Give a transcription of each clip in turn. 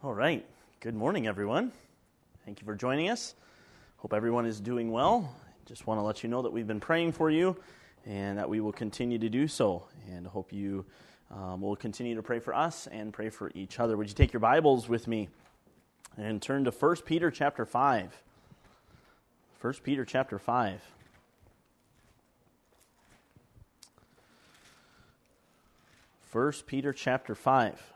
All right. Good morning, everyone. Thank you for joining us. Hope everyone is doing well. Just want to let you know that we've been praying for you and that we will continue to do so. And hope you um, will continue to pray for us and pray for each other. Would you take your Bibles with me and turn to 1 Peter chapter 5? 1 Peter chapter 5. First Peter chapter 5.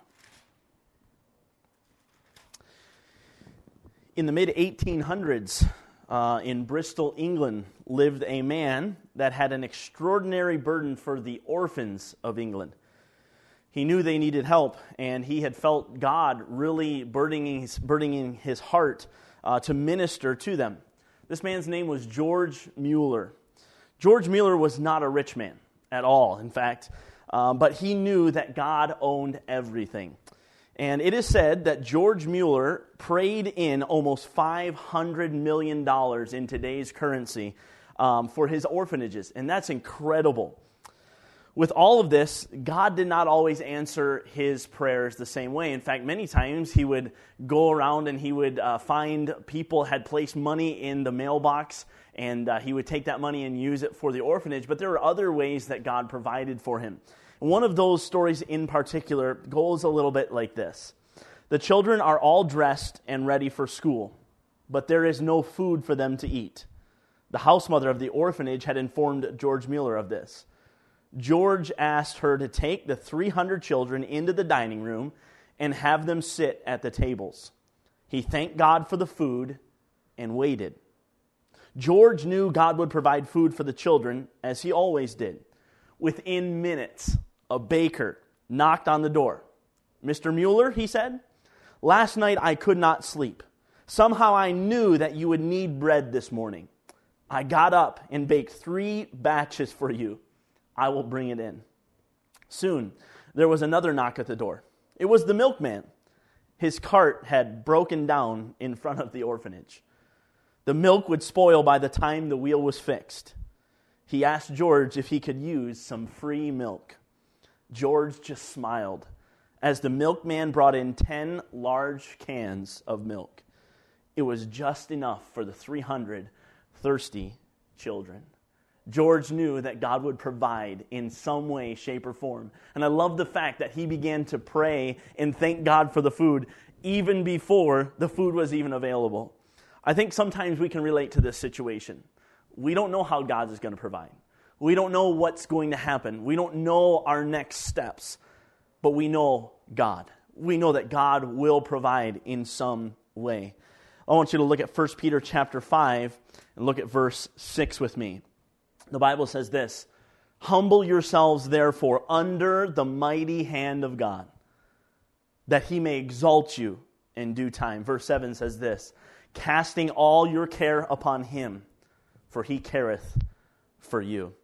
In the mid 1800s, uh, in Bristol, England, lived a man that had an extraordinary burden for the orphans of England. He knew they needed help, and he had felt God really burdening his, burdening his heart uh, to minister to them. This man's name was George Mueller. George Mueller was not a rich man at all, in fact, um, but he knew that God owned everything. And it is said that George Mueller prayed in almost $500 million in today's currency um, for his orphanages, and that's incredible. With all of this, God did not always answer his prayers the same way. In fact, many times he would go around and he would uh, find people had placed money in the mailbox, and uh, he would take that money and use it for the orphanage. But there are other ways that God provided for him. One of those stories in particular goes a little bit like this The children are all dressed and ready for school, but there is no food for them to eat. The house mother of the orphanage had informed George Mueller of this. George asked her to take the 300 children into the dining room and have them sit at the tables. He thanked God for the food and waited. George knew God would provide food for the children, as he always did. Within minutes, a baker knocked on the door. Mr. Mueller, he said, last night I could not sleep. Somehow I knew that you would need bread this morning. I got up and baked three batches for you. I will bring it in. Soon, there was another knock at the door. It was the milkman. His cart had broken down in front of the orphanage. The milk would spoil by the time the wheel was fixed. He asked George if he could use some free milk. George just smiled as the milkman brought in 10 large cans of milk. It was just enough for the 300 thirsty children. George knew that God would provide in some way, shape, or form. And I love the fact that he began to pray and thank God for the food even before the food was even available. I think sometimes we can relate to this situation. We don't know how God is going to provide. We don't know what's going to happen. We don't know our next steps, but we know God. We know that God will provide in some way. I want you to look at 1 Peter chapter 5 and look at verse 6 with me. The Bible says this Humble yourselves, therefore, under the mighty hand of God, that he may exalt you in due time. Verse 7 says this Casting all your care upon him, for he careth for you.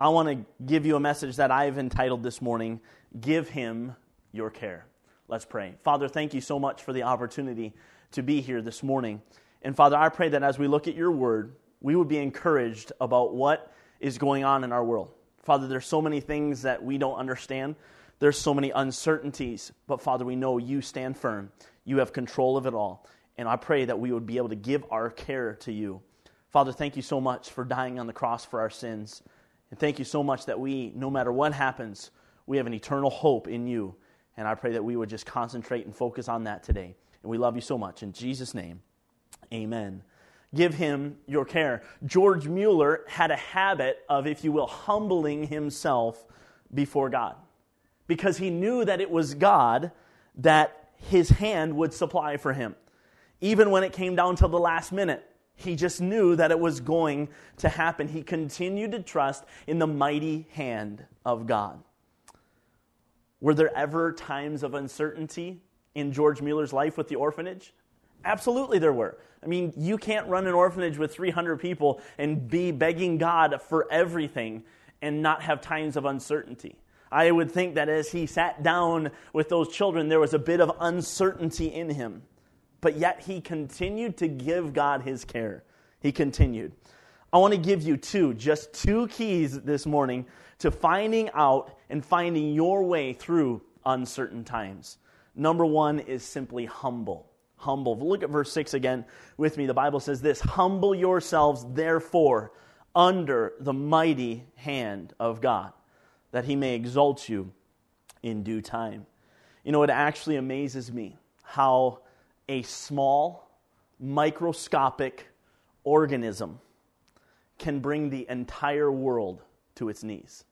I want to give you a message that I've entitled this morning Give Him Your Care. Let's pray. Father, thank you so much for the opportunity to be here this morning. And Father, I pray that as we look at your word, we would be encouraged about what is going on in our world. Father, there's so many things that we don't understand. There's so many uncertainties, but Father, we know you stand firm. You have control of it all. And I pray that we would be able to give our care to you. Father, thank you so much for dying on the cross for our sins. And thank you so much that we, no matter what happens, we have an eternal hope in you. And I pray that we would just concentrate and focus on that today. And we love you so much. In Jesus' name, amen. Give him your care. George Mueller had a habit of, if you will, humbling himself before God because he knew that it was God that his hand would supply for him, even when it came down to the last minute. He just knew that it was going to happen. He continued to trust in the mighty hand of God. Were there ever times of uncertainty in George Mueller's life with the orphanage? Absolutely, there were. I mean, you can't run an orphanage with 300 people and be begging God for everything and not have times of uncertainty. I would think that as he sat down with those children, there was a bit of uncertainty in him but yet he continued to give God his care. He continued. I want to give you two, just two keys this morning to finding out and finding your way through uncertain times. Number one is simply humble. Humble. Look at verse 6 again with me. The Bible says this Humble yourselves, therefore, under the mighty hand of God, that he may exalt you in due time. You know, it actually amazes me how a small, microscopic organism can bring the entire world to its knees.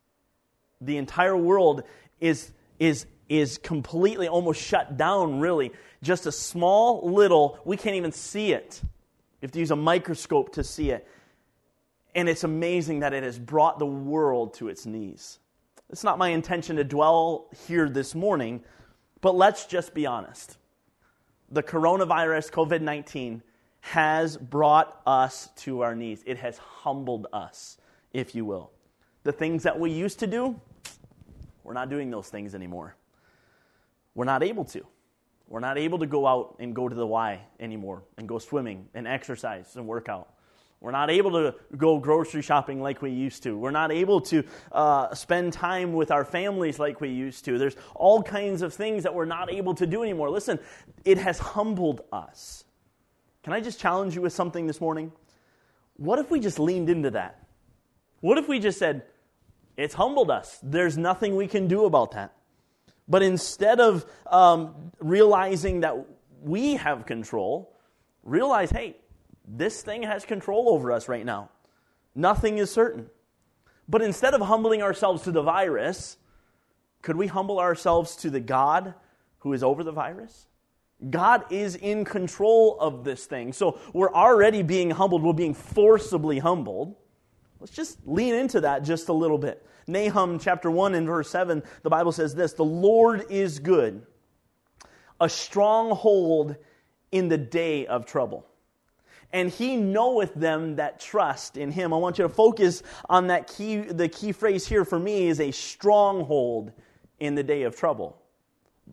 The entire world is, is, is completely almost shut down, really. Just a small little, we can't even see it. You have to use a microscope to see it. And it's amazing that it has brought the world to its knees. It's not my intention to dwell here this morning, but let's just be honest. The coronavirus, COVID 19, has brought us to our knees. It has humbled us, if you will. The things that we used to do, we're not doing those things anymore. We're not able to. We're not able to go out and go to the Y anymore and go swimming and exercise and work out. We're not able to go grocery shopping like we used to. We're not able to uh, spend time with our families like we used to. There's all kinds of things that we're not able to do anymore. Listen, it has humbled us. Can I just challenge you with something this morning? What if we just leaned into that? What if we just said, it's humbled us. There's nothing we can do about that. But instead of um, realizing that we have control, realize, hey, this thing has control over us right now. Nothing is certain. But instead of humbling ourselves to the virus, could we humble ourselves to the God who is over the virus? God is in control of this thing. So we're already being humbled. We're being forcibly humbled. Let's just lean into that just a little bit. Nahum chapter 1 and verse 7, the Bible says this The Lord is good, a stronghold in the day of trouble and he knoweth them that trust in him. I want you to focus on that key, the key phrase here for me is a stronghold in the day of trouble.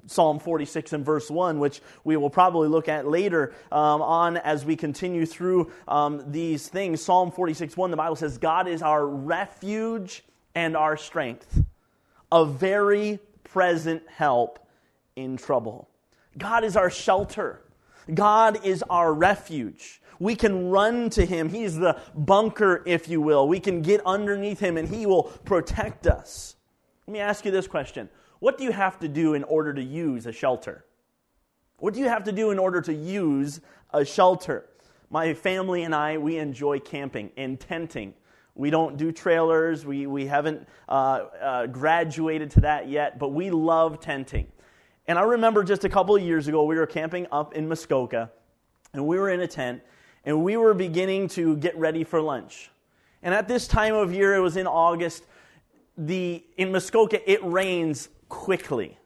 Psalm 46 and verse 1, which we will probably look at later um, on as we continue through um, these things. Psalm 46 1, the Bible says, God is our refuge and our strength, a very present help in trouble. God is our shelter. God is our refuge. We can run to him. He's the bunker, if you will. We can get underneath him and he will protect us. Let me ask you this question What do you have to do in order to use a shelter? What do you have to do in order to use a shelter? My family and I, we enjoy camping and tenting. We don't do trailers. We, we haven't uh, uh, graduated to that yet, but we love tenting. And I remember just a couple of years ago, we were camping up in Muskoka, and we were in a tent, and we were beginning to get ready for lunch. And at this time of year, it was in August, the, in Muskoka, it rains quickly.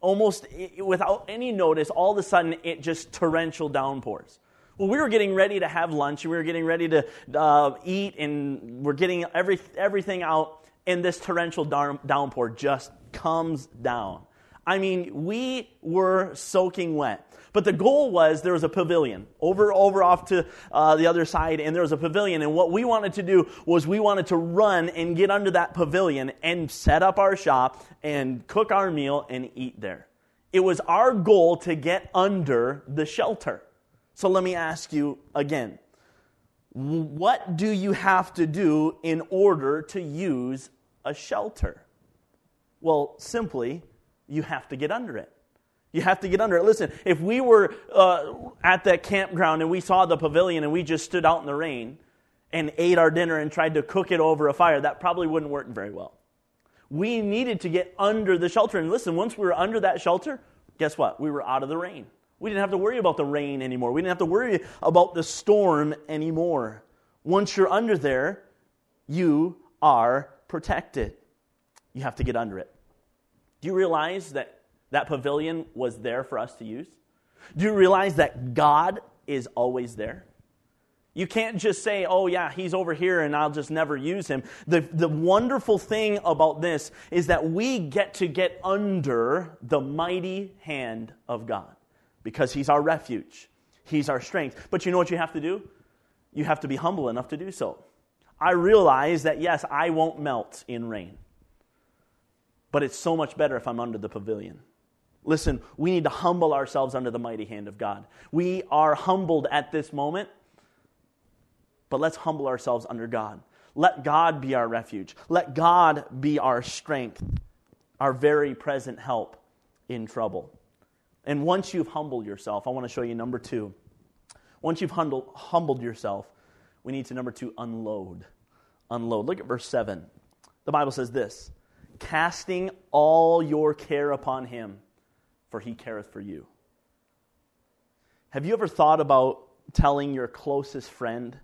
Almost without any notice, all of a sudden, it just torrential downpours. Well, we were getting ready to have lunch, and we were getting ready to uh, eat, and we're getting every, everything out, and this torrential downpour just comes down. I mean, we were soaking wet. But the goal was there was a pavilion over over off to uh, the other side, and there was a pavilion. And what we wanted to do was we wanted to run and get under that pavilion and set up our shop and cook our meal and eat there. It was our goal to get under the shelter. So let me ask you again. What do you have to do in order to use a shelter? Well, simply, you have to get under it. You have to get under it. Listen, if we were uh, at that campground and we saw the pavilion and we just stood out in the rain and ate our dinner and tried to cook it over a fire, that probably wouldn't work very well. We needed to get under the shelter. And listen, once we were under that shelter, guess what? We were out of the rain. We didn't have to worry about the rain anymore. We didn't have to worry about the storm anymore. Once you're under there, you are protected. You have to get under it. Do you realize that that pavilion was there for us to use? Do you realize that God is always there? You can't just say, oh, yeah, he's over here and I'll just never use him. The, the wonderful thing about this is that we get to get under the mighty hand of God because he's our refuge, he's our strength. But you know what you have to do? You have to be humble enough to do so. I realize that, yes, I won't melt in rain, but it's so much better if I'm under the pavilion. Listen, we need to humble ourselves under the mighty hand of God. We are humbled at this moment, but let's humble ourselves under God. Let God be our refuge. Let God be our strength, our very present help in trouble. And once you've humbled yourself, I want to show you number two. Once you've humbled, yourself, we need to, number two, unload. Unload. Look at verse 7. The Bible says this casting all your care upon him, for he careth for you. Have you ever thought about telling your closest friend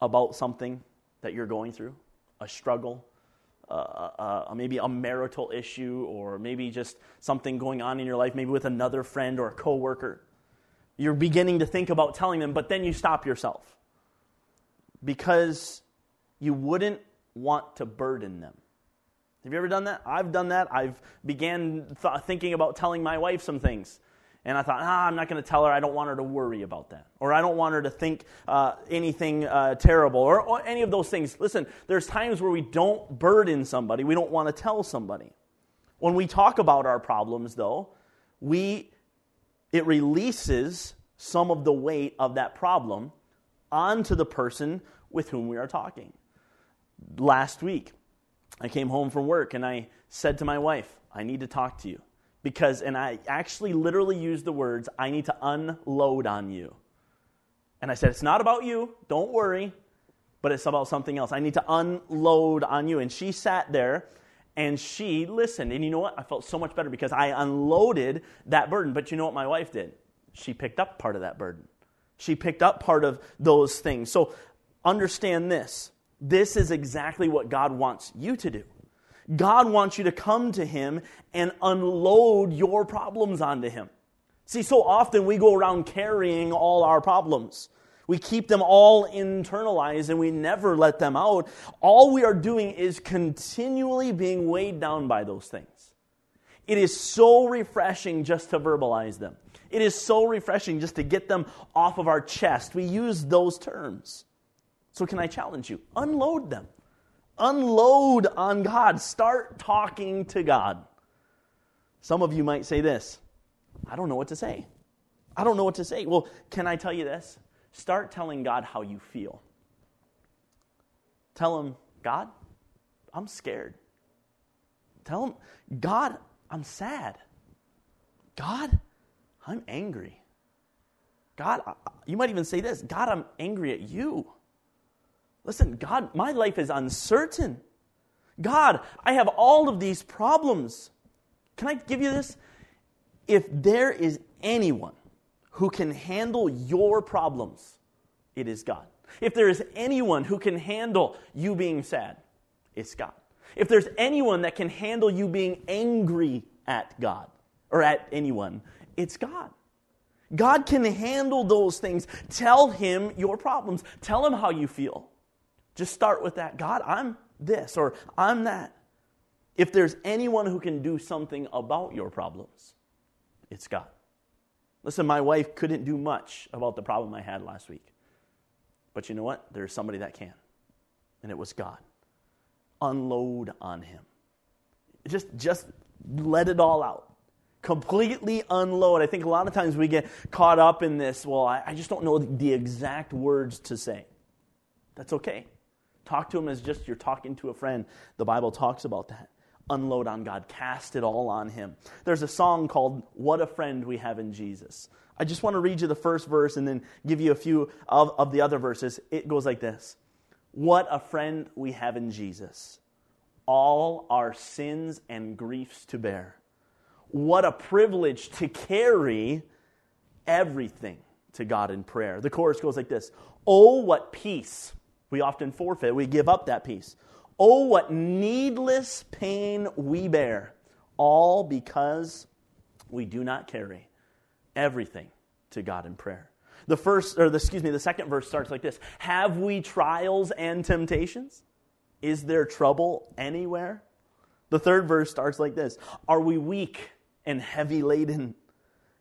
about something that you're going through? A struggle? Uh, uh, uh, maybe a marital issue, or maybe just something going on in your life, maybe with another friend or a coworker. You're beginning to think about telling them, but then you stop yourself because you wouldn't want to burden them. Have you ever done that? I've done that. I've began th- thinking about telling my wife some things. And I thought, ah, I'm not going to tell her. I don't want her to worry about that. Or I don't want her to think uh, anything uh, terrible or, or any of those things. Listen, there's times where we don't burden somebody, we don't want to tell somebody. When we talk about our problems, though, we, it releases some of the weight of that problem onto the person with whom we are talking. Last week, I came home from work and I said to my wife, I need to talk to you. Because, and I actually literally used the words, I need to unload on you. And I said, It's not about you, don't worry, but it's about something else. I need to unload on you. And she sat there and she listened. And you know what? I felt so much better because I unloaded that burden. But you know what my wife did? She picked up part of that burden. She picked up part of those things. So understand this. This is exactly what God wants you to do. God wants you to come to Him and unload your problems onto Him. See, so often we go around carrying all our problems. We keep them all internalized and we never let them out. All we are doing is continually being weighed down by those things. It is so refreshing just to verbalize them. It is so refreshing just to get them off of our chest. We use those terms. So, can I challenge you? Unload them. Unload on God. Start talking to God. Some of you might say this I don't know what to say. I don't know what to say. Well, can I tell you this? Start telling God how you feel. Tell Him, God, I'm scared. Tell Him, God, I'm sad. God, I'm angry. God, you might even say this God, I'm angry at you. Listen, God, my life is uncertain. God, I have all of these problems. Can I give you this? If there is anyone who can handle your problems, it is God. If there is anyone who can handle you being sad, it's God. If there's anyone that can handle you being angry at God or at anyone, it's God. God can handle those things. Tell him your problems. Tell him how you feel. Just start with that. God, I'm this or I'm that. If there's anyone who can do something about your problems, it's God. Listen, my wife couldn't do much about the problem I had last week. But you know what? There's somebody that can. And it was God. Unload on him. Just just let it all out. Completely unload. I think a lot of times we get caught up in this. Well, I, I just don't know the exact words to say. That's okay. Talk to him as just you're talking to a friend. The Bible talks about that. Unload on God, cast it all on him. There's a song called What a Friend We Have in Jesus. I just want to read you the first verse and then give you a few of, of the other verses. It goes like this What a friend we have in Jesus, all our sins and griefs to bear. What a privilege to carry everything to God in prayer. The chorus goes like this Oh, what peace we often forfeit, we give up that peace. Oh, what needless pain we bear, all because we do not carry everything to God in prayer. The first, or the, excuse me, the second verse starts like this Have we trials and temptations? Is there trouble anywhere? The third verse starts like this Are we weak and heavy laden,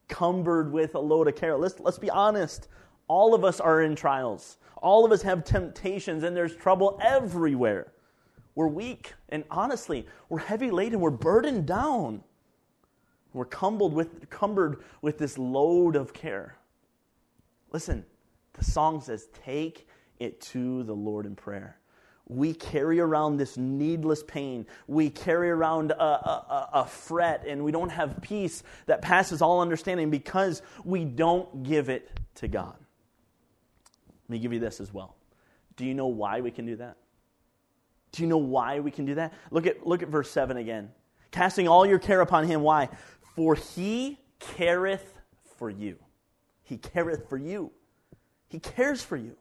cumbered with a load of care? Let's, let's be honest. All of us are in trials. All of us have temptations, and there's trouble everywhere. We're weak, and honestly, we're heavy laden, we're burdened down. We're cumbered with, cumbered with this load of care. Listen, the song says, Take it to the Lord in prayer. We carry around this needless pain. We carry around a, a, a, fret, and we don't have peace that passes all understanding because we don't give it to God. Let me give you this as well. Do you know why we can do that? Do you know why we can do that? Look at, look at verse 7 again. Casting all your care upon him. Why? For he careth for you. He careth for you. He cares for you.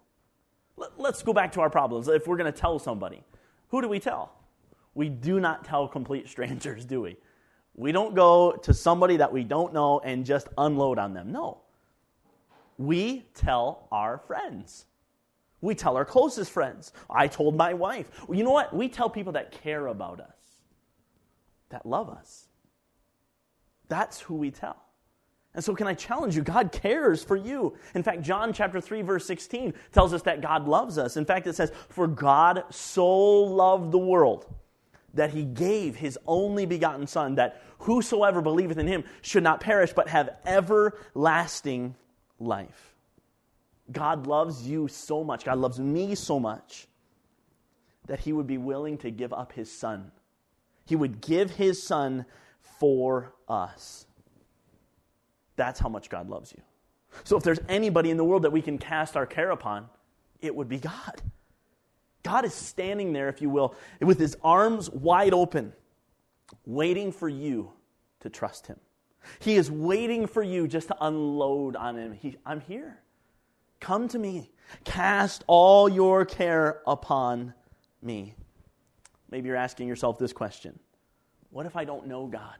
Let's go back to our problems. If we're going to tell somebody, who do we tell? We do not tell complete strangers, do we? We don't go to somebody that we don't know and just unload on them. No. We tell our friends. We tell our closest friends. I told my wife. You know what? We tell people that care about us, that love us. That's who we tell. And so, can I challenge you? God cares for you. In fact, John chapter 3, verse 16 tells us that God loves us. In fact, it says, For God so loved the world that he gave his only begotten Son, that whosoever believeth in him should not perish, but have everlasting life. God loves you so much, God loves me so much, that he would be willing to give up his Son. He would give his Son for us. That's how much God loves you. So if there's anybody in the world that we can cast our care upon, it would be God. God is standing there, if you will, with his arms wide open, waiting for you to trust him. He is waiting for you just to unload on him. He, I'm here. Come to me. Cast all your care upon me. Maybe you're asking yourself this question What if I don't know God?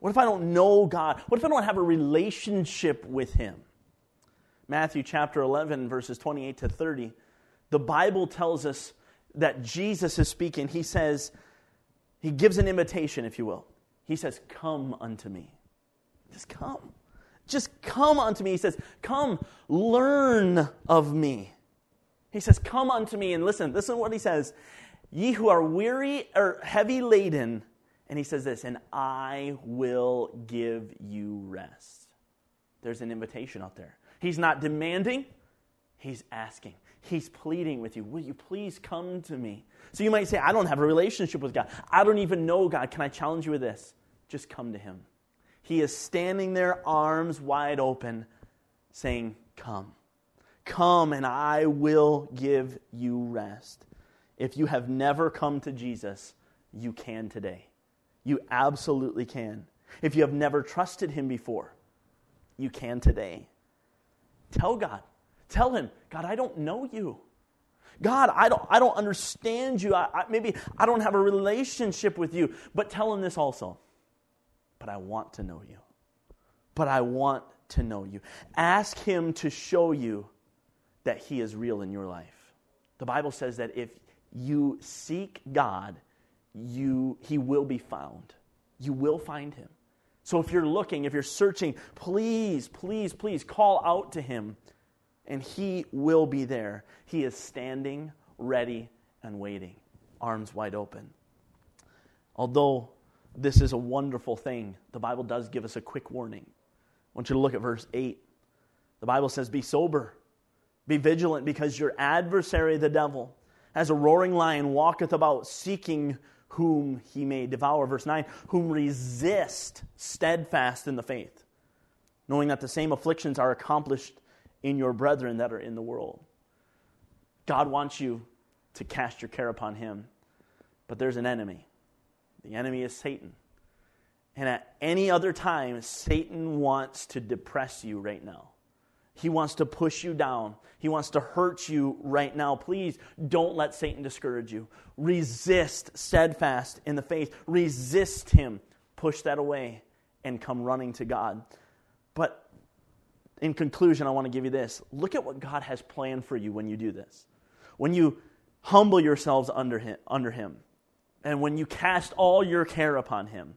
What if I don't know God? What if I don't have a relationship with Him? Matthew chapter 11, verses 28 to 30, the Bible tells us that Jesus is speaking. He says, He gives an invitation, if you will. He says, Come unto me. Just come. Just come unto me. He says, Come, learn of me. He says, Come unto me. And listen, listen to what he says. Ye who are weary or heavy laden, and he says this, and I will give you rest. There's an invitation out there. He's not demanding, he's asking. He's pleading with you, Will you please come to me? So you might say, I don't have a relationship with God. I don't even know God. Can I challenge you with this? Just come to him. He is standing there, arms wide open, saying, Come. Come, and I will give you rest. If you have never come to Jesus, you can today. You absolutely can. If you have never trusted Him before, you can today. Tell God. Tell Him, God, I don't know you. God, I don't, I don't understand you. I, I, maybe I don't have a relationship with you. But tell Him this also. But I want to know you. But I want to know you. Ask Him to show you that He is real in your life. The Bible says that if you seek God, you, he will be found. You will find him. So if you're looking, if you're searching, please, please, please call out to him, and he will be there. He is standing, ready, and waiting, arms wide open. Although this is a wonderful thing, the Bible does give us a quick warning. I want you to look at verse 8. The Bible says, Be sober, be vigilant, because your adversary, the devil, as a roaring lion, walketh about seeking whom he may devour. Verse 9, whom resist steadfast in the faith, knowing that the same afflictions are accomplished in your brethren that are in the world. God wants you to cast your care upon him, but there's an enemy. The enemy is Satan. And at any other time, Satan wants to depress you right now. He wants to push you down. He wants to hurt you right now. Please don't let Satan discourage you. Resist steadfast in the faith. Resist him. Push that away and come running to God. But in conclusion, I want to give you this. Look at what God has planned for you when you do this. When you humble yourselves under him, under him and when you cast all your care upon him,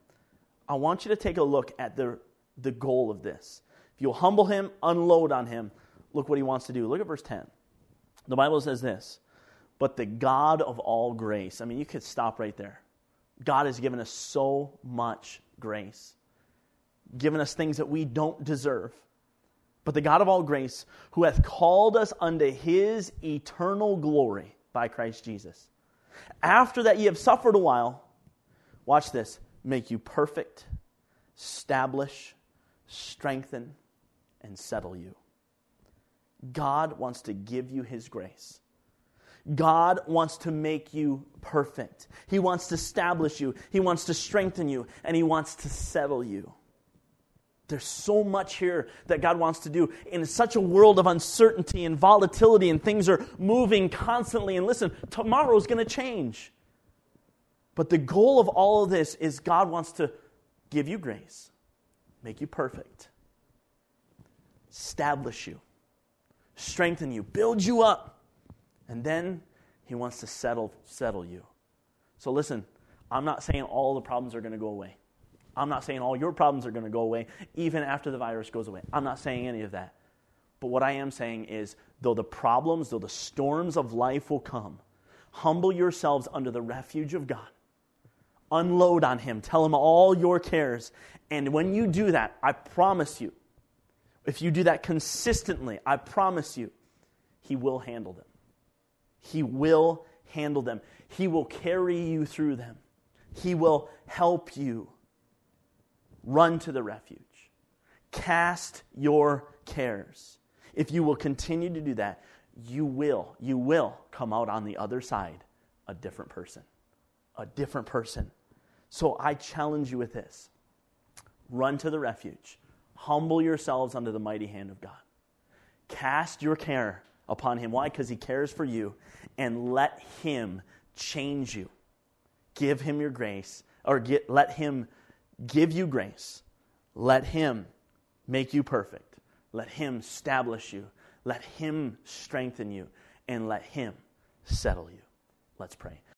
I want you to take a look at the, the goal of this. If you'll humble him, unload on him, look what he wants to do. Look at verse 10. The Bible says this But the God of all grace, I mean, you could stop right there. God has given us so much grace. given us things that we don't deserve. But the God of all grace, who hath called us unto his eternal glory by Christ Jesus. After that ye have suffered a while, watch this, make you perfect, establish, strengthen, and settle you. God wants to give you his grace. God wants to make you perfect. He wants to establish you. He wants to strengthen you. And He wants to settle you. There's so much here that God wants to do in such a world of uncertainty and volatility, and things are moving constantly. And listen, tomorrow's going to change. But the goal of all of this is God wants to give you grace, make you perfect, establish you, strengthen you, build you up and then he wants to settle, settle you. So listen, I'm not saying all the problems are going to go away. I'm not saying all your problems are going to go away even after the virus goes away. I'm not saying any of that. But what I am saying is, though the problems, though the storms of life will come, humble yourselves under the refuge of God. Unload on Him. Tell Him all your cares. And when you do that, I promise you, if you do that consistently, I promise you, He will handle them. He will handle them. He will carry you through them. He will help you. Run to the refuge. Cast your cares. If you will continue to do that, you will, you will come out on the other side a different person. A different person. So I challenge you with this run to the refuge. Humble yourselves under the mighty hand of God. Cast your care upon him. Why? Because he cares for you. And let him change you. Give him your grace, or get, let him give you grace. Let him make you perfect. Let him establish you. Let him strengthen you. And let him settle you. Let's pray.